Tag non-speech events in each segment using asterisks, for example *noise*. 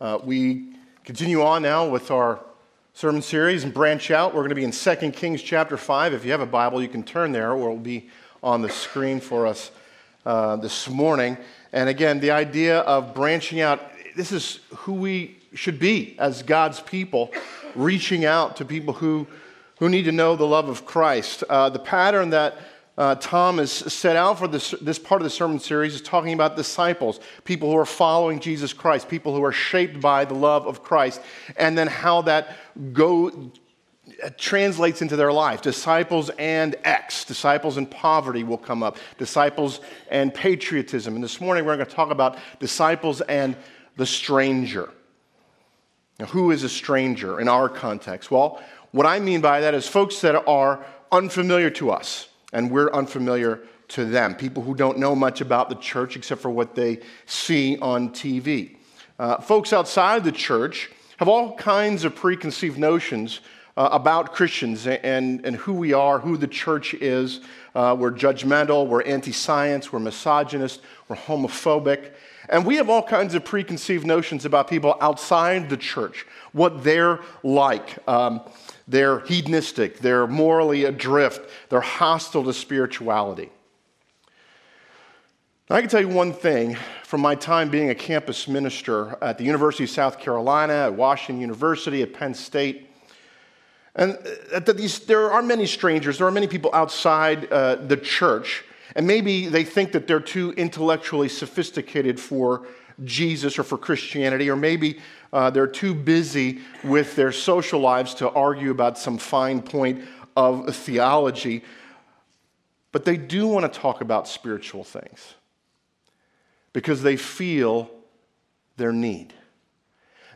Uh, we continue on now with our sermon series and branch out. We're going to be in 2 Kings chapter 5. If you have a Bible, you can turn there, or it will be on the screen for us uh, this morning. And again, the idea of branching out this is who we should be as God's people, reaching out to people who, who need to know the love of Christ. Uh, the pattern that uh, Tom has set out for this, this part of the sermon series is talking about disciples, people who are following Jesus Christ, people who are shaped by the love of Christ, and then how that go, translates into their life. Disciples and X, disciples and poverty will come up, disciples and patriotism. And this morning we're going to talk about disciples and the stranger. Now, who is a stranger in our context? Well, what I mean by that is folks that are unfamiliar to us and we're unfamiliar to them. People who don't know much about the church except for what they see on TV. Uh, folks outside the church have all kinds of preconceived notions uh, about Christians and, and who we are, who the church is. Uh, we're judgmental, we're anti science, we're misogynist, we're homophobic. And we have all kinds of preconceived notions about people outside the church, what they're like. Um, they're hedonistic, they're morally adrift, they're hostile to spirituality. Now, I can tell you one thing from my time being a campus minister at the University of South Carolina, at Washington University, at Penn State. And uh, these, there are many strangers, there are many people outside uh, the church, and maybe they think that they're too intellectually sophisticated for Jesus or for Christianity, or maybe uh, they're too busy with their social lives to argue about some fine point of theology. But they do want to talk about spiritual things because they feel their need.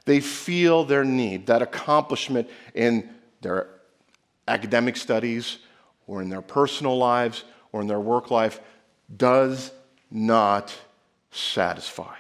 They feel their need, that accomplishment in their academic studies or in their personal lives or in their work life does not satisfy.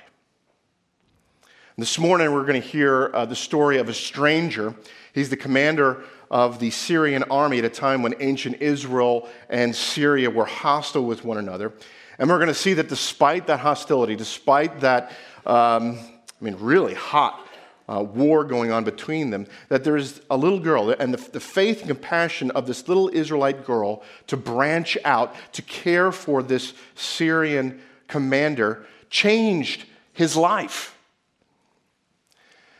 This morning, we're going to hear uh, the story of a stranger. He's the commander of the Syrian army at a time when ancient Israel and Syria were hostile with one another. And we're going to see that despite that hostility, despite that, um, I mean, really hot uh, war going on between them, that there's a little girl, and the, the faith and compassion of this little Israelite girl to branch out, to care for this Syrian commander, changed his life.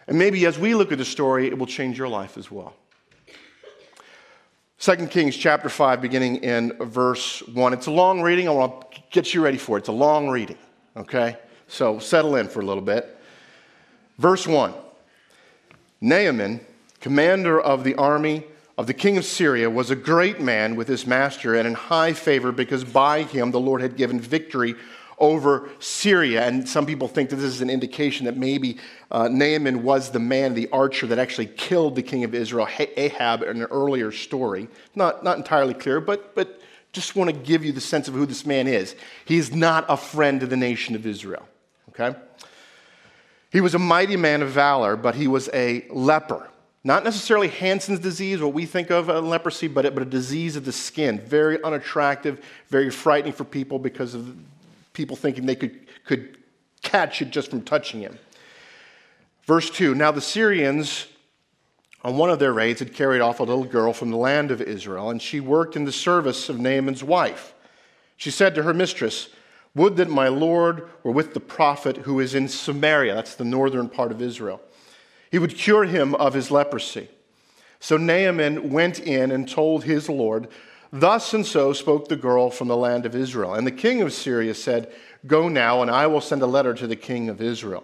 And maybe as we look at the story, it will change your life as well. 2 Kings chapter 5, beginning in verse 1. It's a long reading. I want to get you ready for it. It's a long reading, okay? So settle in for a little bit. Verse 1 Naaman, commander of the army of the king of Syria, was a great man with his master and in high favor because by him the Lord had given victory over Syria. And some people think that this is an indication that maybe uh, Naaman was the man, the archer that actually killed the king of Israel, Ahab, in an earlier story. Not, not entirely clear, but, but just want to give you the sense of who this man is. He's not a friend of the nation of Israel, okay? He was a mighty man of valor, but he was a leper. Not necessarily Hansen's disease, what we think of as leprosy, but, but a disease of the skin. Very unattractive, very frightening for people because of people thinking they could, could catch it just from touching him. Verse 2 Now the Syrians, on one of their raids, had carried off a little girl from the land of Israel, and she worked in the service of Naaman's wife. She said to her mistress, Would that my Lord were with the prophet who is in Samaria, that's the northern part of Israel. He would cure him of his leprosy. So Naaman went in and told his Lord, Thus and so spoke the girl from the land of Israel. And the king of Syria said, Go now, and I will send a letter to the king of Israel.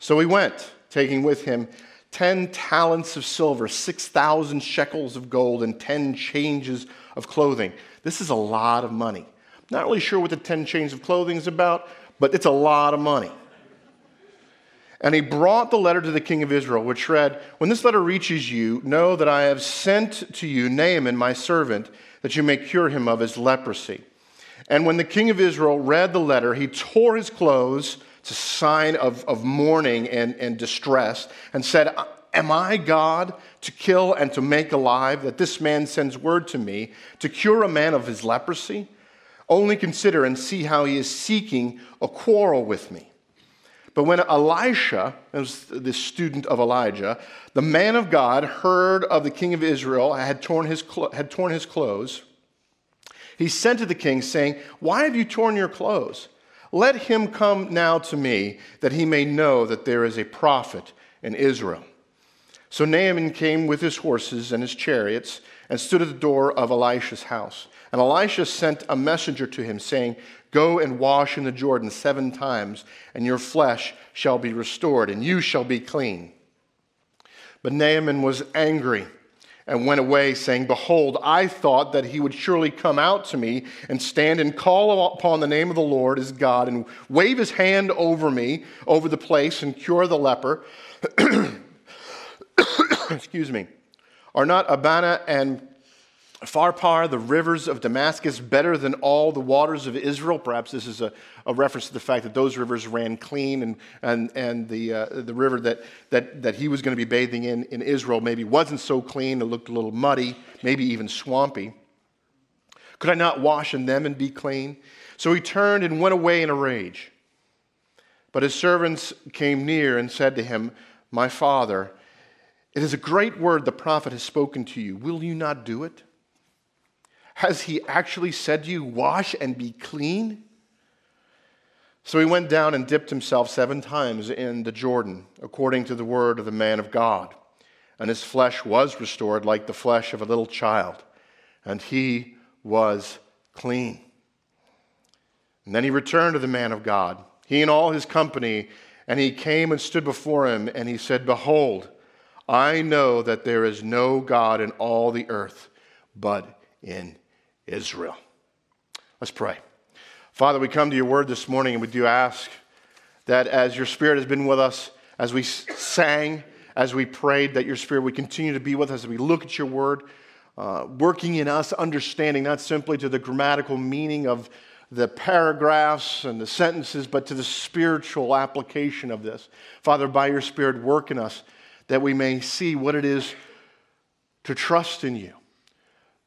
So he went, taking with him 10 talents of silver, 6,000 shekels of gold, and 10 changes of clothing. This is a lot of money. Not really sure what the 10 changes of clothing is about, but it's a lot of money. And he brought the letter to the king of Israel, which read, When this letter reaches you, know that I have sent to you Naaman, my servant that you may cure him of his leprosy. And when the king of Israel read the letter, he tore his clothes. It's a sign of, of mourning and, and distress, and said, Am I God to kill and to make alive, that this man sends word to me to cure a man of his leprosy? Only consider and see how he is seeking a quarrel with me. But when Elisha, the student of Elijah, the man of God, heard of the king of Israel had torn his, had torn his clothes, he sent to the king, saying, Why have you torn your clothes? Let him come now to me, that he may know that there is a prophet in Israel. So Naaman came with his horses and his chariots and stood at the door of Elisha's house. And Elisha sent a messenger to him, saying, Go and wash in the Jordan seven times, and your flesh shall be restored, and you shall be clean. But Naaman was angry and went away, saying, Behold, I thought that he would surely come out to me and stand and call upon the name of the Lord as God and wave his hand over me, over the place, and cure the leper. *clears throat* Excuse me. Are not Abana and Pharpar, the rivers of Damascus, better than all the waters of Israel? Perhaps this is a, a reference to the fact that those rivers ran clean, and, and, and the, uh, the river that, that, that he was going to be bathing in in Israel maybe wasn't so clean, it looked a little muddy, maybe even swampy. Could I not wash in them and be clean? So he turned and went away in a rage. But his servants came near and said to him, My father, it is a great word the prophet has spoken to you. Will you not do it? Has he actually said to you, Wash and be clean? So he went down and dipped himself seven times in the Jordan, according to the word of the man of God. And his flesh was restored like the flesh of a little child, and he was clean. And then he returned to the man of God, he and all his company, and he came and stood before him, and he said, Behold, I know that there is no God in all the earth but in Israel. Let's pray. Father, we come to your word this morning and we do ask that as your spirit has been with us, as we sang, as we prayed, that your spirit would continue to be with us as we look at your word, uh, working in us, understanding not simply to the grammatical meaning of the paragraphs and the sentences, but to the spiritual application of this. Father, by your spirit, work in us that we may see what it is to trust in you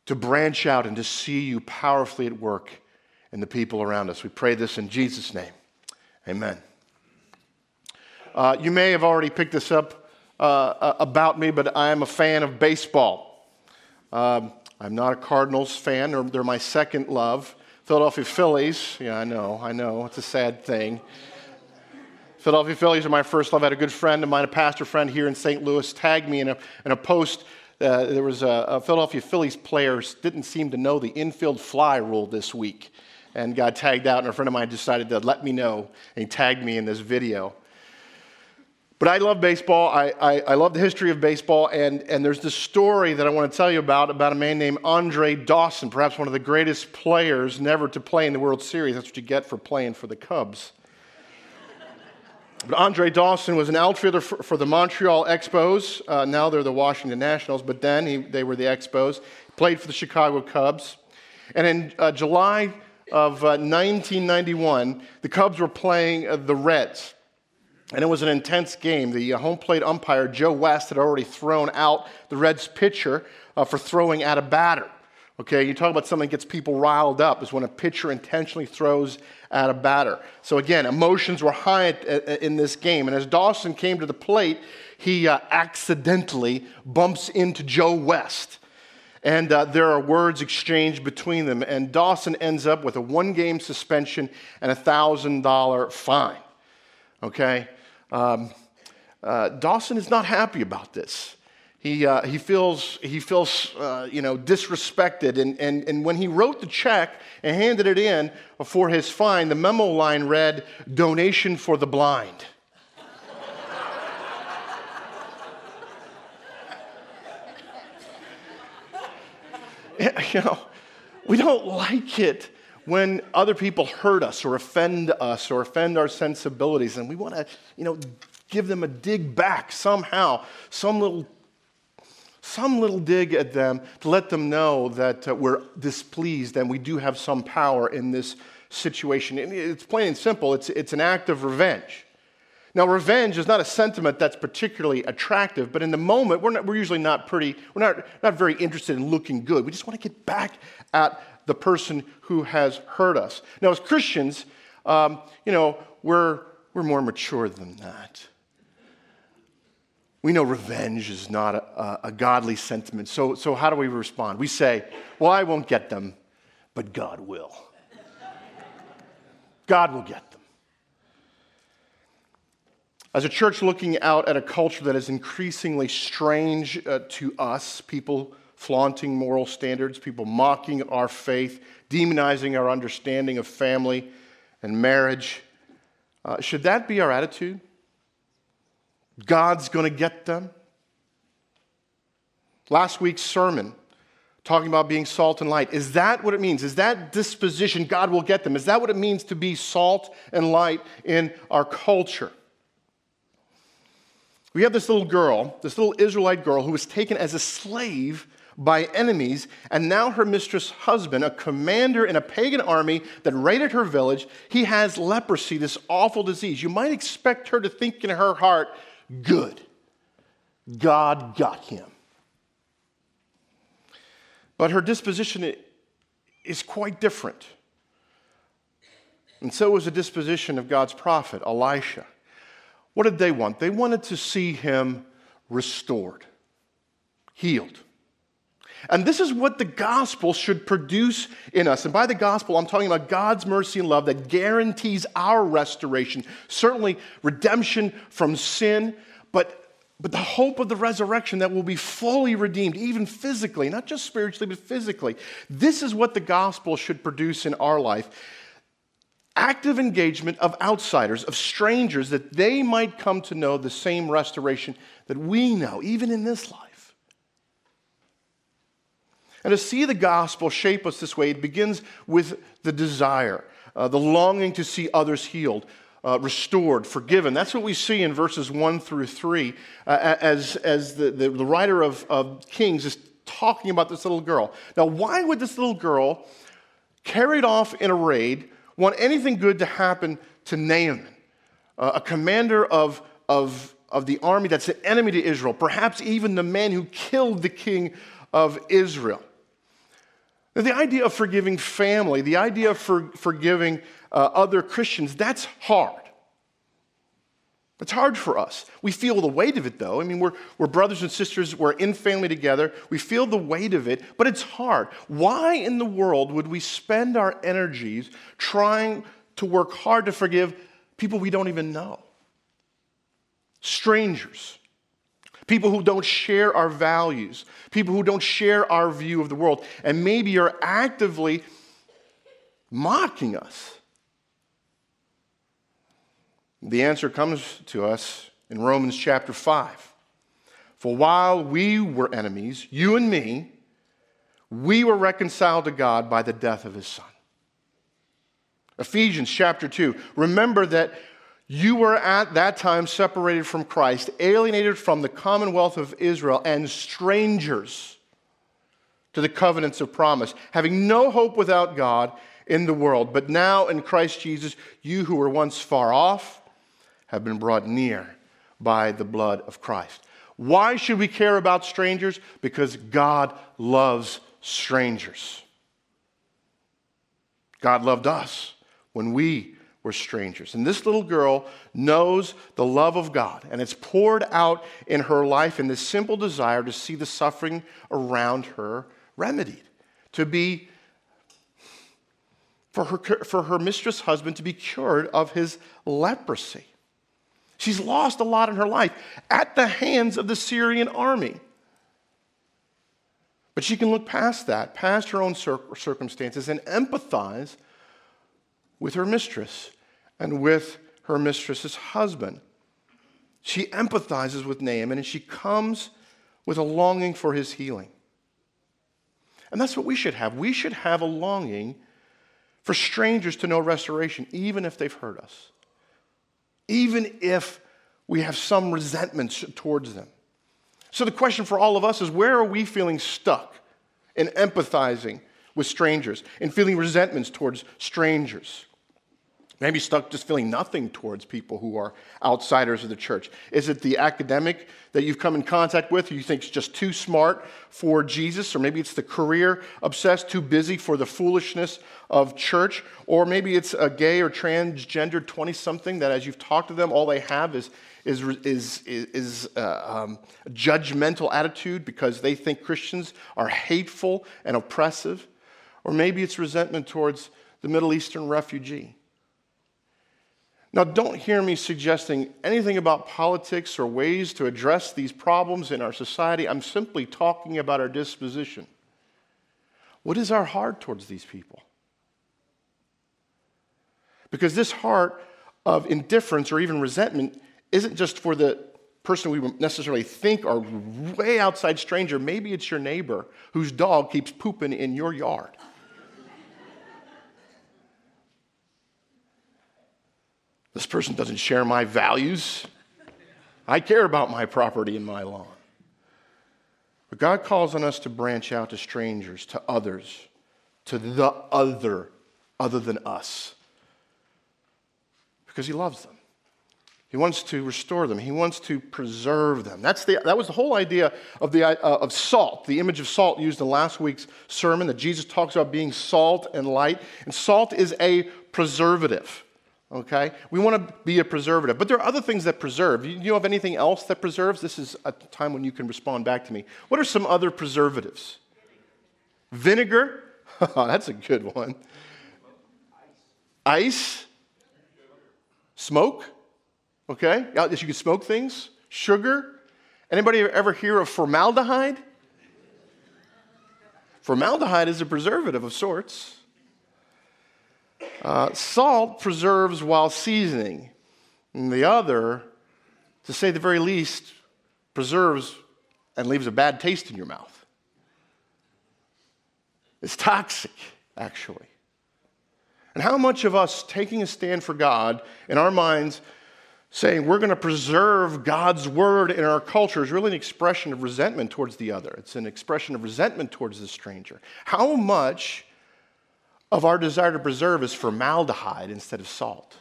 to branch out and to see you powerfully at work in the people around us. We pray this in Jesus' name. Amen. Uh, you may have already picked this up uh, uh, about me, but I am a fan of baseball. Um, I'm not a Cardinals fan, they're, they're my second love. Philadelphia Phillies, yeah, I know, I know, it's a sad thing. Philadelphia Phillies are my first love. I had a good friend of mine, a pastor friend here in St. Louis, tagged me in a, in a post uh, there was a, a, Philadelphia Phillies player didn't seem to know the infield fly rule this week and got tagged out, and a friend of mine decided to let me know, and he tagged me in this video. But I love baseball. I, I, I, love the history of baseball, and, and there's this story that I want to tell you about about a man named Andre Dawson, perhaps one of the greatest players never to play in the World Series. That's what you get for playing for the Cubs. But Andre Dawson was an outfielder for, for the Montreal Expos. Uh, now they're the Washington Nationals, but then he, they were the Expos. Played for the Chicago Cubs. And in uh, July of uh, 1991, the Cubs were playing uh, the Reds. And it was an intense game. The uh, home plate umpire, Joe West, had already thrown out the Reds pitcher uh, for throwing at a batter. Okay, you talk about something that gets people riled up is when a pitcher intentionally throws at a batter. So again, emotions were high in this game. And as Dawson came to the plate, he uh, accidentally bumps into Joe West. And uh, there are words exchanged between them. And Dawson ends up with a one game suspension and a $1,000 fine. Okay? Um, uh, Dawson is not happy about this he, uh, he feels, he feels uh, you know, disrespected. And, and, and when he wrote the check and handed it in for his fine, the memo line read, Donation for the blind. *laughs* you know, we don't like it when other people hurt us or offend us or offend our sensibilities, and we want to, you know, give them a dig back somehow, some little some little dig at them to let them know that uh, we're displeased and we do have some power in this situation. And it's plain and simple, it's, it's an act of revenge. Now, revenge is not a sentiment that's particularly attractive, but in the moment, we're, not, we're usually not pretty, we're not, not very interested in looking good. We just want to get back at the person who has hurt us. Now, as Christians, um, you know, we're we're more mature than that. We know revenge is not a, a, godly sentiment. So, so, how do we respond? We say, Well, I won't get them, but God will. God will get them. As a church looking out at a culture that is increasingly strange uh, to us, people flaunting moral standards, people mocking our faith, demonizing our understanding of family and marriage, uh, should that be our attitude? God's going to get them? Last week's sermon, talking about being salt and light, is that what it means? Is that disposition, God will get them? Is that what it means to be salt and light in our culture? We have this little girl, this little Israelite girl, who was taken as a slave by enemies, and now her mistress' husband, a commander in a pagan army that raided her village, he has leprosy, this awful disease. You might expect her to think in her heart, good. God got him. But her disposition is quite different. And so was the disposition of God's prophet, Elisha. What did they want? They wanted to see him restored, healed. And this is what the gospel should produce in us. And by the gospel, I'm talking about God's mercy and love that guarantees our restoration, certainly redemption from sin, but, but the hope of the resurrection that will be fully redeemed, even physically, not just spiritually, but physically. This is what the gospel should produce in our life active engagement of outsiders, of strangers, that they might come to know the same restoration that we know, even in this life. And to see the gospel shape us this way, it begins with the desire, uh, the longing to see others healed, uh, restored, forgiven. That's what we see in verses 1 through 3 uh, as, as the, the, the writer of, of Kings is talking about this little girl. Now, why would this little girl, carried off in a raid, want anything good to happen to Naaman, uh, a commander of, of, of the army that's an enemy to Israel, perhaps even the man who killed the king of Israel. The idea of forgiving family, the idea of for, forgiving uh, other Christians, that's hard. It's hard for us. We feel the weight of it, though. I mean, we're, we're brothers and sisters, we're in family together. We feel the weight of it, but it's hard. Why in the world would we spend our energies trying to work hard to forgive people we don't even know? Strangers, people who don't share our values, people who don't share our view of the world, and maybe are actively mocking us. The answer comes to us in Romans chapter 5. For while we were enemies, you and me, we were reconciled to God by the death of his son. Ephesians chapter 2. Remember that you were at that time separated from Christ, alienated from the commonwealth of Israel, and strangers to the covenants of promise, having no hope without God in the world. But now in Christ Jesus, you who were once far off, have been brought near by the blood of Christ. Why should we care about strangers? Because God loves strangers. God loved us when we were strangers. And this little girl knows the love of God, and it's poured out in her life in this simple desire to see the suffering around her remedied, to be for her, for her mistress husband to be cured of his leprosy. She's lost a lot in her life at the hands of the Syrian army. But she can look past that, past her own circumstances, and empathize with her mistress and with her mistress's husband. She empathizes with Naaman and she comes with a longing for his healing. And that's what we should have. We should have a longing for strangers to know restoration, even if they've hurt us even if we have some resentments towards them. So the question for all of us is where are we feeling stuck in empathizing with strangers and feeling resentments towards strangers? Maybe stuck just feeling nothing towards people who are outsiders of the church. Is it the academic that you've come in contact with who you think is just too smart for Jesus? Or maybe it's the career obsessed, too busy for the foolishness of church? Or maybe it's a gay or transgendered 20 something that as you've talked to them, all they have is, is, is, is uh, um, a judgmental attitude because they think Christians are hateful and oppressive. Or maybe it's resentment towards the Middle Eastern refugee now, don't hear me suggesting anything about politics or ways to address these problems in our society. I'm simply talking about our disposition. What is our heart towards these people? Because this heart of indifference or even resentment isn't just for the person we necessarily think are way outside stranger. Maybe it's your neighbor whose dog keeps pooping in your yard. This person doesn't share my values. I care about my property and my lawn. But God calls on us to branch out to strangers, to others, to the other, other than us, because He loves them. He wants to restore them. He wants to preserve them. That's the, that was the whole idea of, the, uh, of salt, the image of salt used in last week's sermon that Jesus talks about being salt and light. And salt is a preservative okay? We want to be a preservative. But there are other things that preserve. You know of anything else that preserves? This is a time when you can respond back to me. What are some other preservatives? Vinegar? *laughs* That's a good one. Ice? Smoke? Okay? You can smoke things. Sugar? Anybody ever hear of formaldehyde? Formaldehyde is a preservative of sorts. Uh, salt preserves while seasoning, and the other, to say the very least, preserves and leaves a bad taste in your mouth. It's toxic, actually. And how much of us taking a stand for God in our minds, saying we're going to preserve God's word in our culture, is really an expression of resentment towards the other? It's an expression of resentment towards the stranger. How much of our desire to preserve is formaldehyde instead of salt.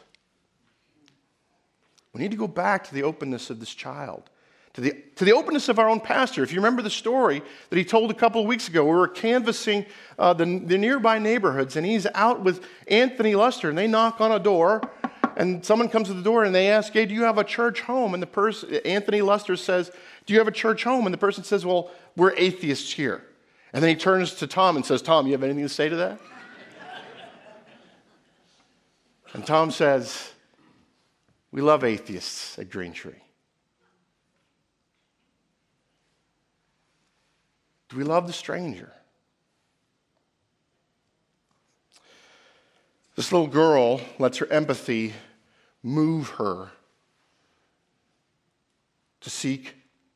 We need to go back to the openness of this child, to the, to the openness of our own pastor. If you remember the story that he told a couple of weeks ago, we were canvassing uh, the, the nearby neighborhoods, and he's out with Anthony Luster, and they knock on a door, and someone comes to the door and they ask, Hey, do you have a church home? And the person, Anthony Luster says, Do you have a church home? And the person says, Well, we're atheists here. And then he turns to Tom and says, Tom, you have anything to say to that? And Tom says, We love atheists at Green Tree. Do we love the stranger? This little girl lets her empathy move her to seek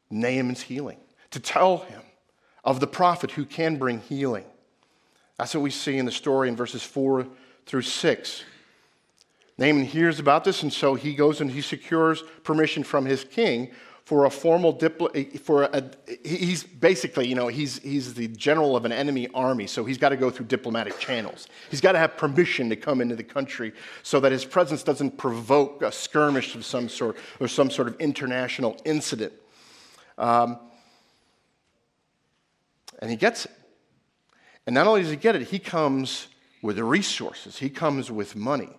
Naaman's healing, to tell him of the prophet who can bring healing. That's what we see in the story in verses 4 through 6. Naaman hears about this, and so he goes and he secures permission from his king for a formal diplo- for a, he's basically you know he's he's the general of an enemy army so he's got to go through diplomatic channels. He's got to have permission to come into the country so that his presence doesn't provoke a skirmish of some sort or some sort of international incident. Um, and he gets it. And not only does he get it he comes with resources. He comes with money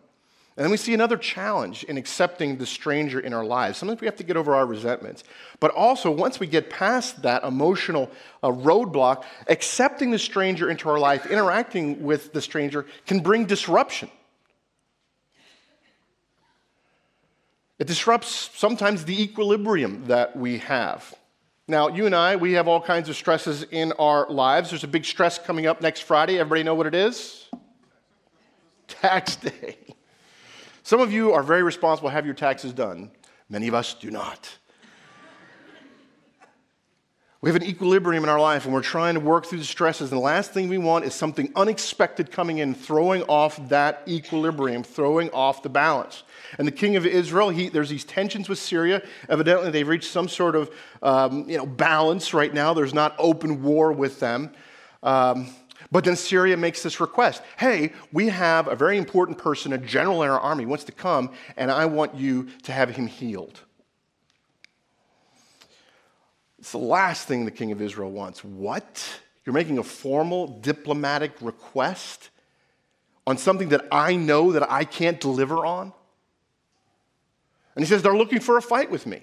and then we see another challenge in accepting the stranger in our lives. Sometimes we have to get over our resentments. But also, once we get past that emotional uh, roadblock, accepting the stranger into our life, interacting with the stranger, can bring disruption. It disrupts sometimes the equilibrium that we have. Now, you and I, we have all kinds of stresses in our lives. There's a big stress coming up next Friday. Everybody know what it is? Tax day. Some of you are very responsible, have your taxes done. Many of us do not. We have an equilibrium in our life and we're trying to work through the stresses. And the last thing we want is something unexpected coming in, throwing off that equilibrium, throwing off the balance. And the king of Israel, he, there's these tensions with Syria. Evidently, they've reached some sort of um, you know, balance right now. There's not open war with them. Um, But then Syria makes this request Hey, we have a very important person, a general in our army, wants to come, and I want you to have him healed. It's the last thing the king of Israel wants. What? You're making a formal diplomatic request on something that I know that I can't deliver on? And he says, They're looking for a fight with me.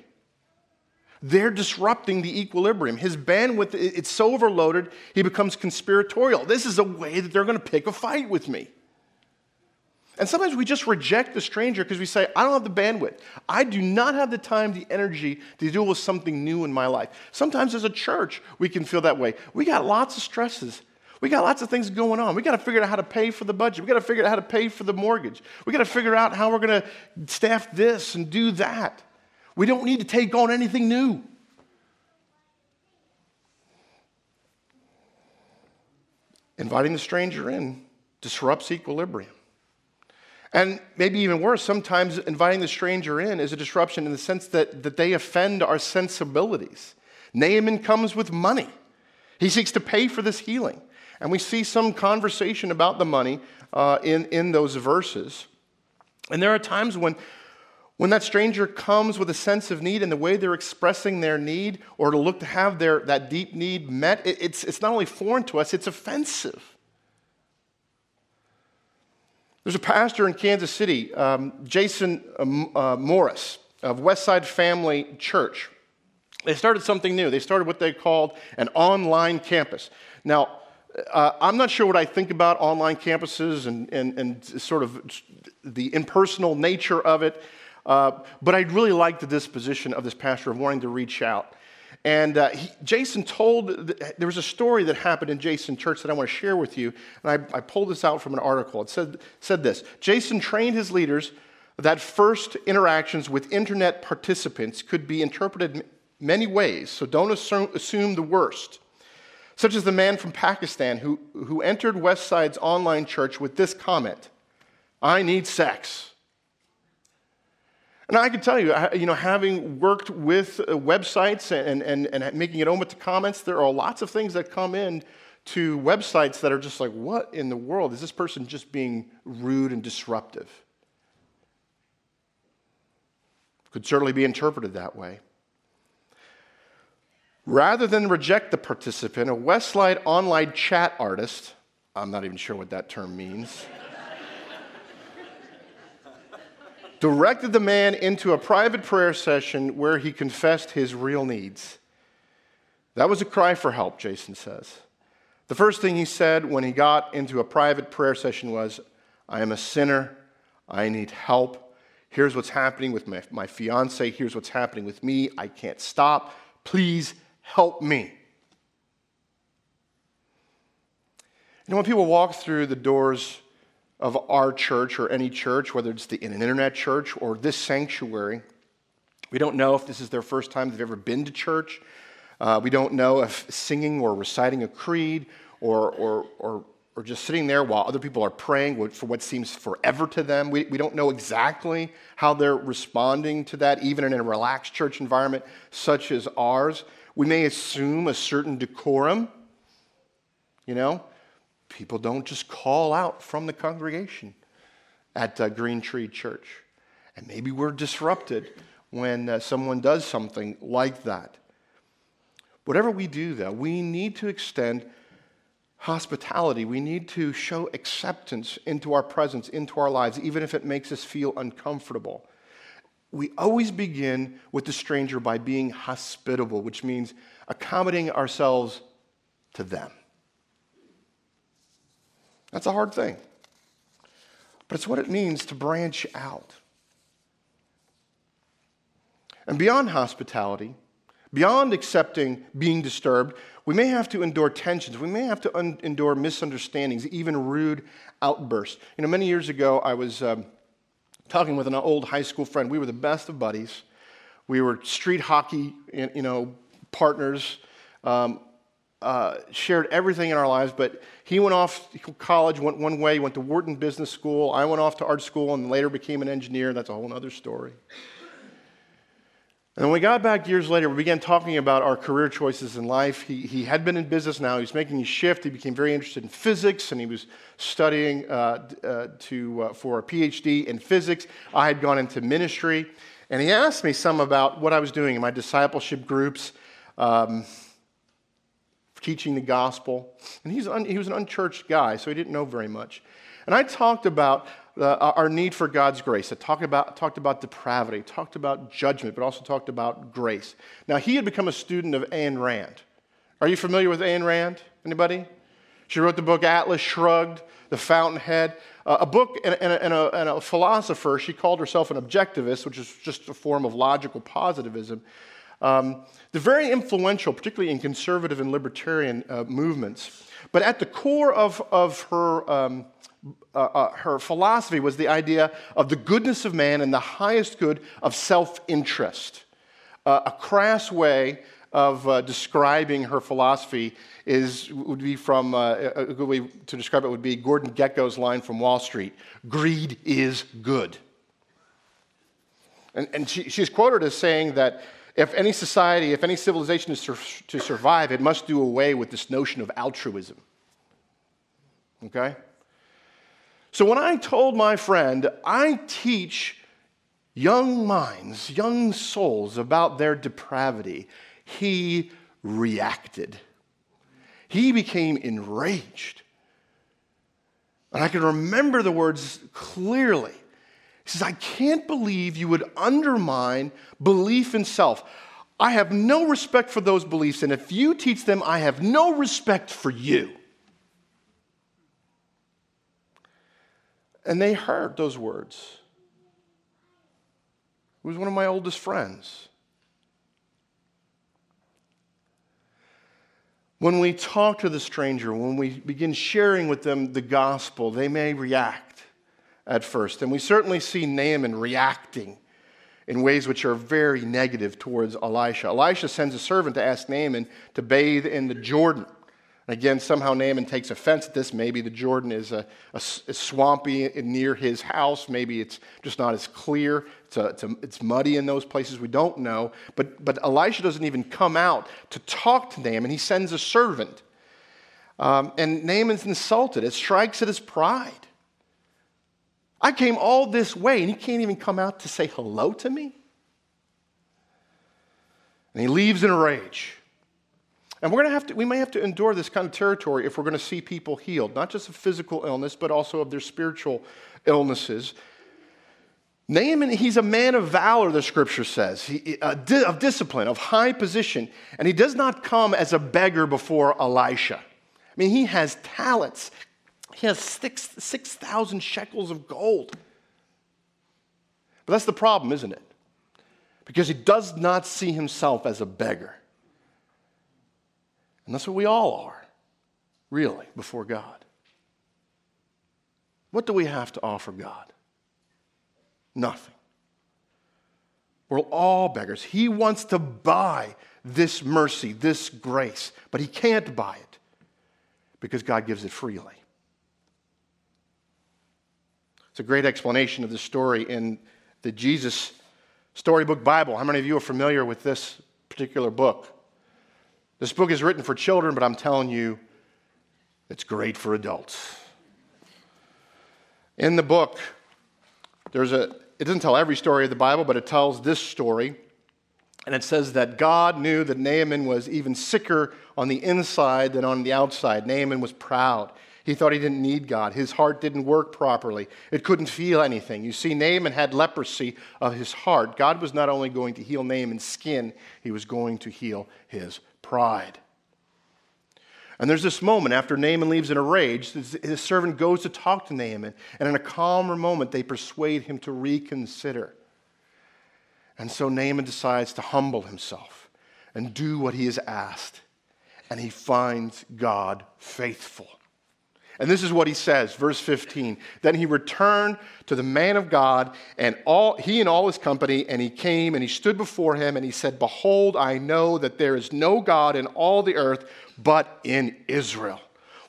They're disrupting the equilibrium. His bandwidth, it's so overloaded, he becomes conspiratorial. This is a way that they're going to pick a fight with me. And sometimes we just reject the stranger because we say, I don't have the bandwidth. I do not have the time, the energy to deal with something new in my life. Sometimes as a church, we can feel that way. We got lots of stresses. We got lots of things going on. We got to figure out how to pay for the budget. We got to figure out how to pay for the mortgage. We got to figure out how we're going to staff this and do that. We don't need to take on anything new. Inviting the stranger in disrupts equilibrium. And maybe even worse, sometimes inviting the stranger in is a disruption in the sense that, that they offend our sensibilities. Naaman comes with money. He seeks to pay for this healing. And we see some conversation about the money uh, in, in those verses. And there are times when when that stranger comes with a sense of need and the way they're expressing their need or to look to have their, that deep need met, it, it's, it's not only foreign to us, it's offensive. There's a pastor in Kansas City, um, Jason uh, uh, Morris of Westside Family Church. They started something new. They started what they called an online campus. Now, uh, I'm not sure what I think about online campuses and, and, and sort of the impersonal nature of it. Uh, but I really like the disposition of this pastor of wanting to reach out. And uh, he, Jason told, there was a story that happened in Jason Church that I want to share with you. And I, I pulled this out from an article. It said, said this Jason trained his leaders that first interactions with internet participants could be interpreted many ways, so don't assume, assume the worst. Such as the man from Pakistan who, who entered Westside's online church with this comment I need sex. And I can tell you, you know, having worked with uh, websites and, and, and making it open to comments, there are lots of things that come in to websites that are just like, what in the world? Is this person just being rude and disruptive? Could certainly be interpreted that way. Rather than reject the participant, a Westside online chat artist, I'm not even sure what that term means directed the man into a private prayer session where he confessed his real needs. That was a cry for help, Jason says. The first thing he said when he got into a private prayer session was, I am a sinner. I need help. Here's what's happening with my, my fiance. Here's what's happening with me. I can't stop. Please help me. You know, when people walk through the doors of our church or any church, whether it's the, in an internet church or this sanctuary. We don't know if this is their first time they've ever been to church. Uh, we don't know if singing or reciting a creed or, or, or, or just sitting there while other people are praying for what seems forever to them. We, we don't know exactly how they're responding to that, even in a relaxed church environment such as ours. We may assume a certain decorum, you know, people don't just call out from the congregation at uh, Green Tree Church. And maybe we're disrupted when uh, someone does something like that. Whatever we do, though, we need to extend hospitality. We need to show acceptance into our presence, into our lives, even if it makes us feel uncomfortable. We always begin with the stranger by being hospitable, which means accommodating ourselves to them. That's a hard thing. But it's what it means to branch out. And beyond hospitality, beyond accepting being disturbed, we may have to endure tensions. We may have to un- endure misunderstandings, even rude outbursts. You know, many years ago, I was um, talking with an old high school friend. We were the best of buddies. We were street hockey, you know, partners. Um, uh, shared everything in our lives, but he went off to college, went one way, went to Wharton Business School. I went off to art school and later became an engineer. That's a whole other story. And when we got back years later, we began talking about our career choices in life. He, he had been in business now. He was making a shift. He became very interested in physics, and he was studying uh, uh, to, uh, for a PhD in physics. I had gone into ministry. And he asked me some about what I was doing in my discipleship groups, um, teaching the gospel. And he's un, he was an unchurched guy, so he didn't know very much. And I talked about uh, our need for God's grace. I talked about, talked about depravity, talked about judgment, but also talked about grace. Now, he had become a student of Ayn Rand. Are you familiar with Ayn Rand? Anybody? She wrote the book Atlas Shrugged, The Fountainhead. Uh, a book and, and, a, and, a, and, a, philosopher, she called herself an objectivist, which is just a form of logical positivism. Um, they're very influential, particularly in conservative and libertarian uh, movements. But at the core of, of her um, uh, uh, her philosophy was the idea of the goodness of man and the highest good of self interest. Uh, a crass way of uh, describing her philosophy is, would be from, uh, a good way to describe it would be Gordon Gekko's line from Wall Street greed is good. And, and she, she's quoted as saying that if any society, if any civilization is sur- to survive, it must do away with this notion of altruism. Okay? So when I told my friend, I teach young minds, young souls about their depravity, he reacted. He became enraged. And I can remember the words clearly. He says, I can't believe you would undermine belief in self. I have no respect for those beliefs, and if you teach them, I have no respect for you. And they heard those words. He was one of my oldest friends. When we talk to the stranger, when we begin sharing with them the gospel, they may react at first. And we certainly see Naaman reacting in ways which are very negative towards Elisha. Elisha sends a servant to ask Naaman to bathe in the Jordan. And Again, somehow Naaman takes offense at this. Maybe the Jordan is, a, a, a swampy near his house. Maybe it's just not as clear. It's, a, it's, it's, muddy in those places. We don't know. But, but Elisha doesn't even come out to talk to Naaman. He sends a servant. Um, and Naaman's insulted. It strikes at his pride. I came all this way, and he can't even come out to say hello to me? And he leaves in a rage. And we're going to have to, we may have to endure this kind of territory if we're going to see people healed, not just of physical illness, but also of their spiritual illnesses. Naaman, he's a man of valor, the scripture says, he, uh, di- of discipline, of high position, and he does not come as a beggar before Elisha. I mean, he has talents. He has 6,000 6, shekels of gold. But that's the problem, isn't it? Because he does not see himself as a beggar. And that's what we all are, really, before God. What do we have to offer God? Nothing. We're all beggars. He wants to buy this mercy, this grace, but he can't buy it because God gives it freely. It's a great explanation of the story in the Jesus Storybook Bible. How many of you are familiar with this particular book? This book is written for children, but I'm telling you, it's great for adults. In the book, there's a, it doesn't tell every story of the Bible, but it tells this story. And it says that God knew that Naaman was even sicker on the inside than on the outside. Naaman was proud. He thought he didn't need God. His heart didn't work properly. It couldn't feel anything. You see, Naaman had leprosy of his heart. God was not only going to heal Naaman's skin, he was going to heal his pride. And there's this moment after Naaman leaves in a rage, his servant goes to talk to Naaman, and in a calmer moment, they persuade him to reconsider. And so Naaman decides to humble himself and do what he is asked, and he finds God faithful. And this is what he says, verse 15. Then he returned to the man of God, and all, he and all his company, and he came and he stood before him, and he said, Behold, I know that there is no God in all the earth but in Israel.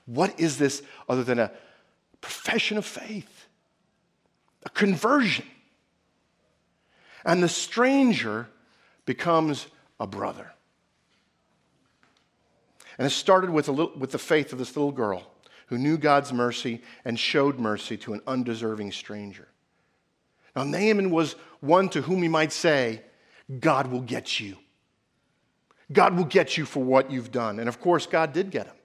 What is this other than a profession of faith, a conversion? And the stranger becomes a brother. And it started with, little, with the faith of this little girl who knew God's mercy and showed mercy to an undeserving stranger. Now, Naaman was one to whom we might say, God will get you. God will get you for what you've done. And of course, God did get him.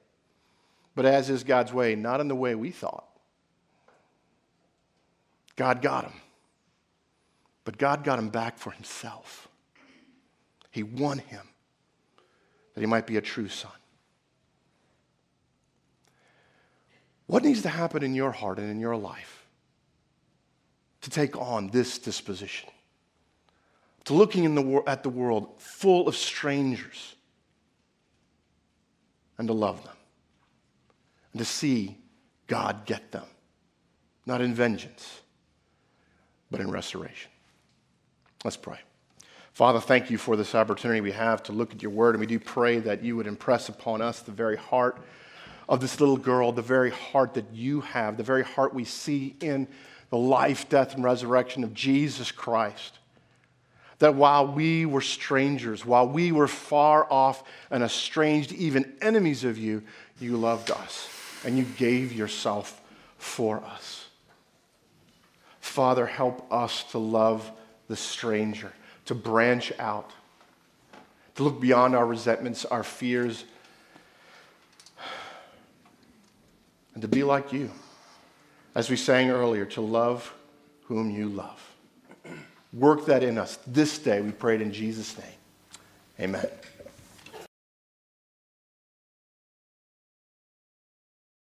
But as is God's way, not in the way we thought. God got him. But God got him back for himself. He won him that he might be a true son. What needs to happen in your heart and in your life to take on this disposition? To looking in the, at the world full of strangers and to love them and to see God get them, not in vengeance, but in restoration. Let's pray. Father, thank you for this opportunity we have to look at your word, and we do pray that you would impress upon us the very heart of this little girl, the very heart that you have, the very heart we see in the life, death, and resurrection of Jesus Christ. That while we were strangers, while we were far off and estranged, even enemies of you, you loved us and you gave yourself for us. Father, help us to love the stranger, to branch out, to look beyond our resentments, our fears, and to be like you. As we sang earlier, to love whom you love. *clears throat* Work that in us this day, we prayed in Jesus' name. Amen.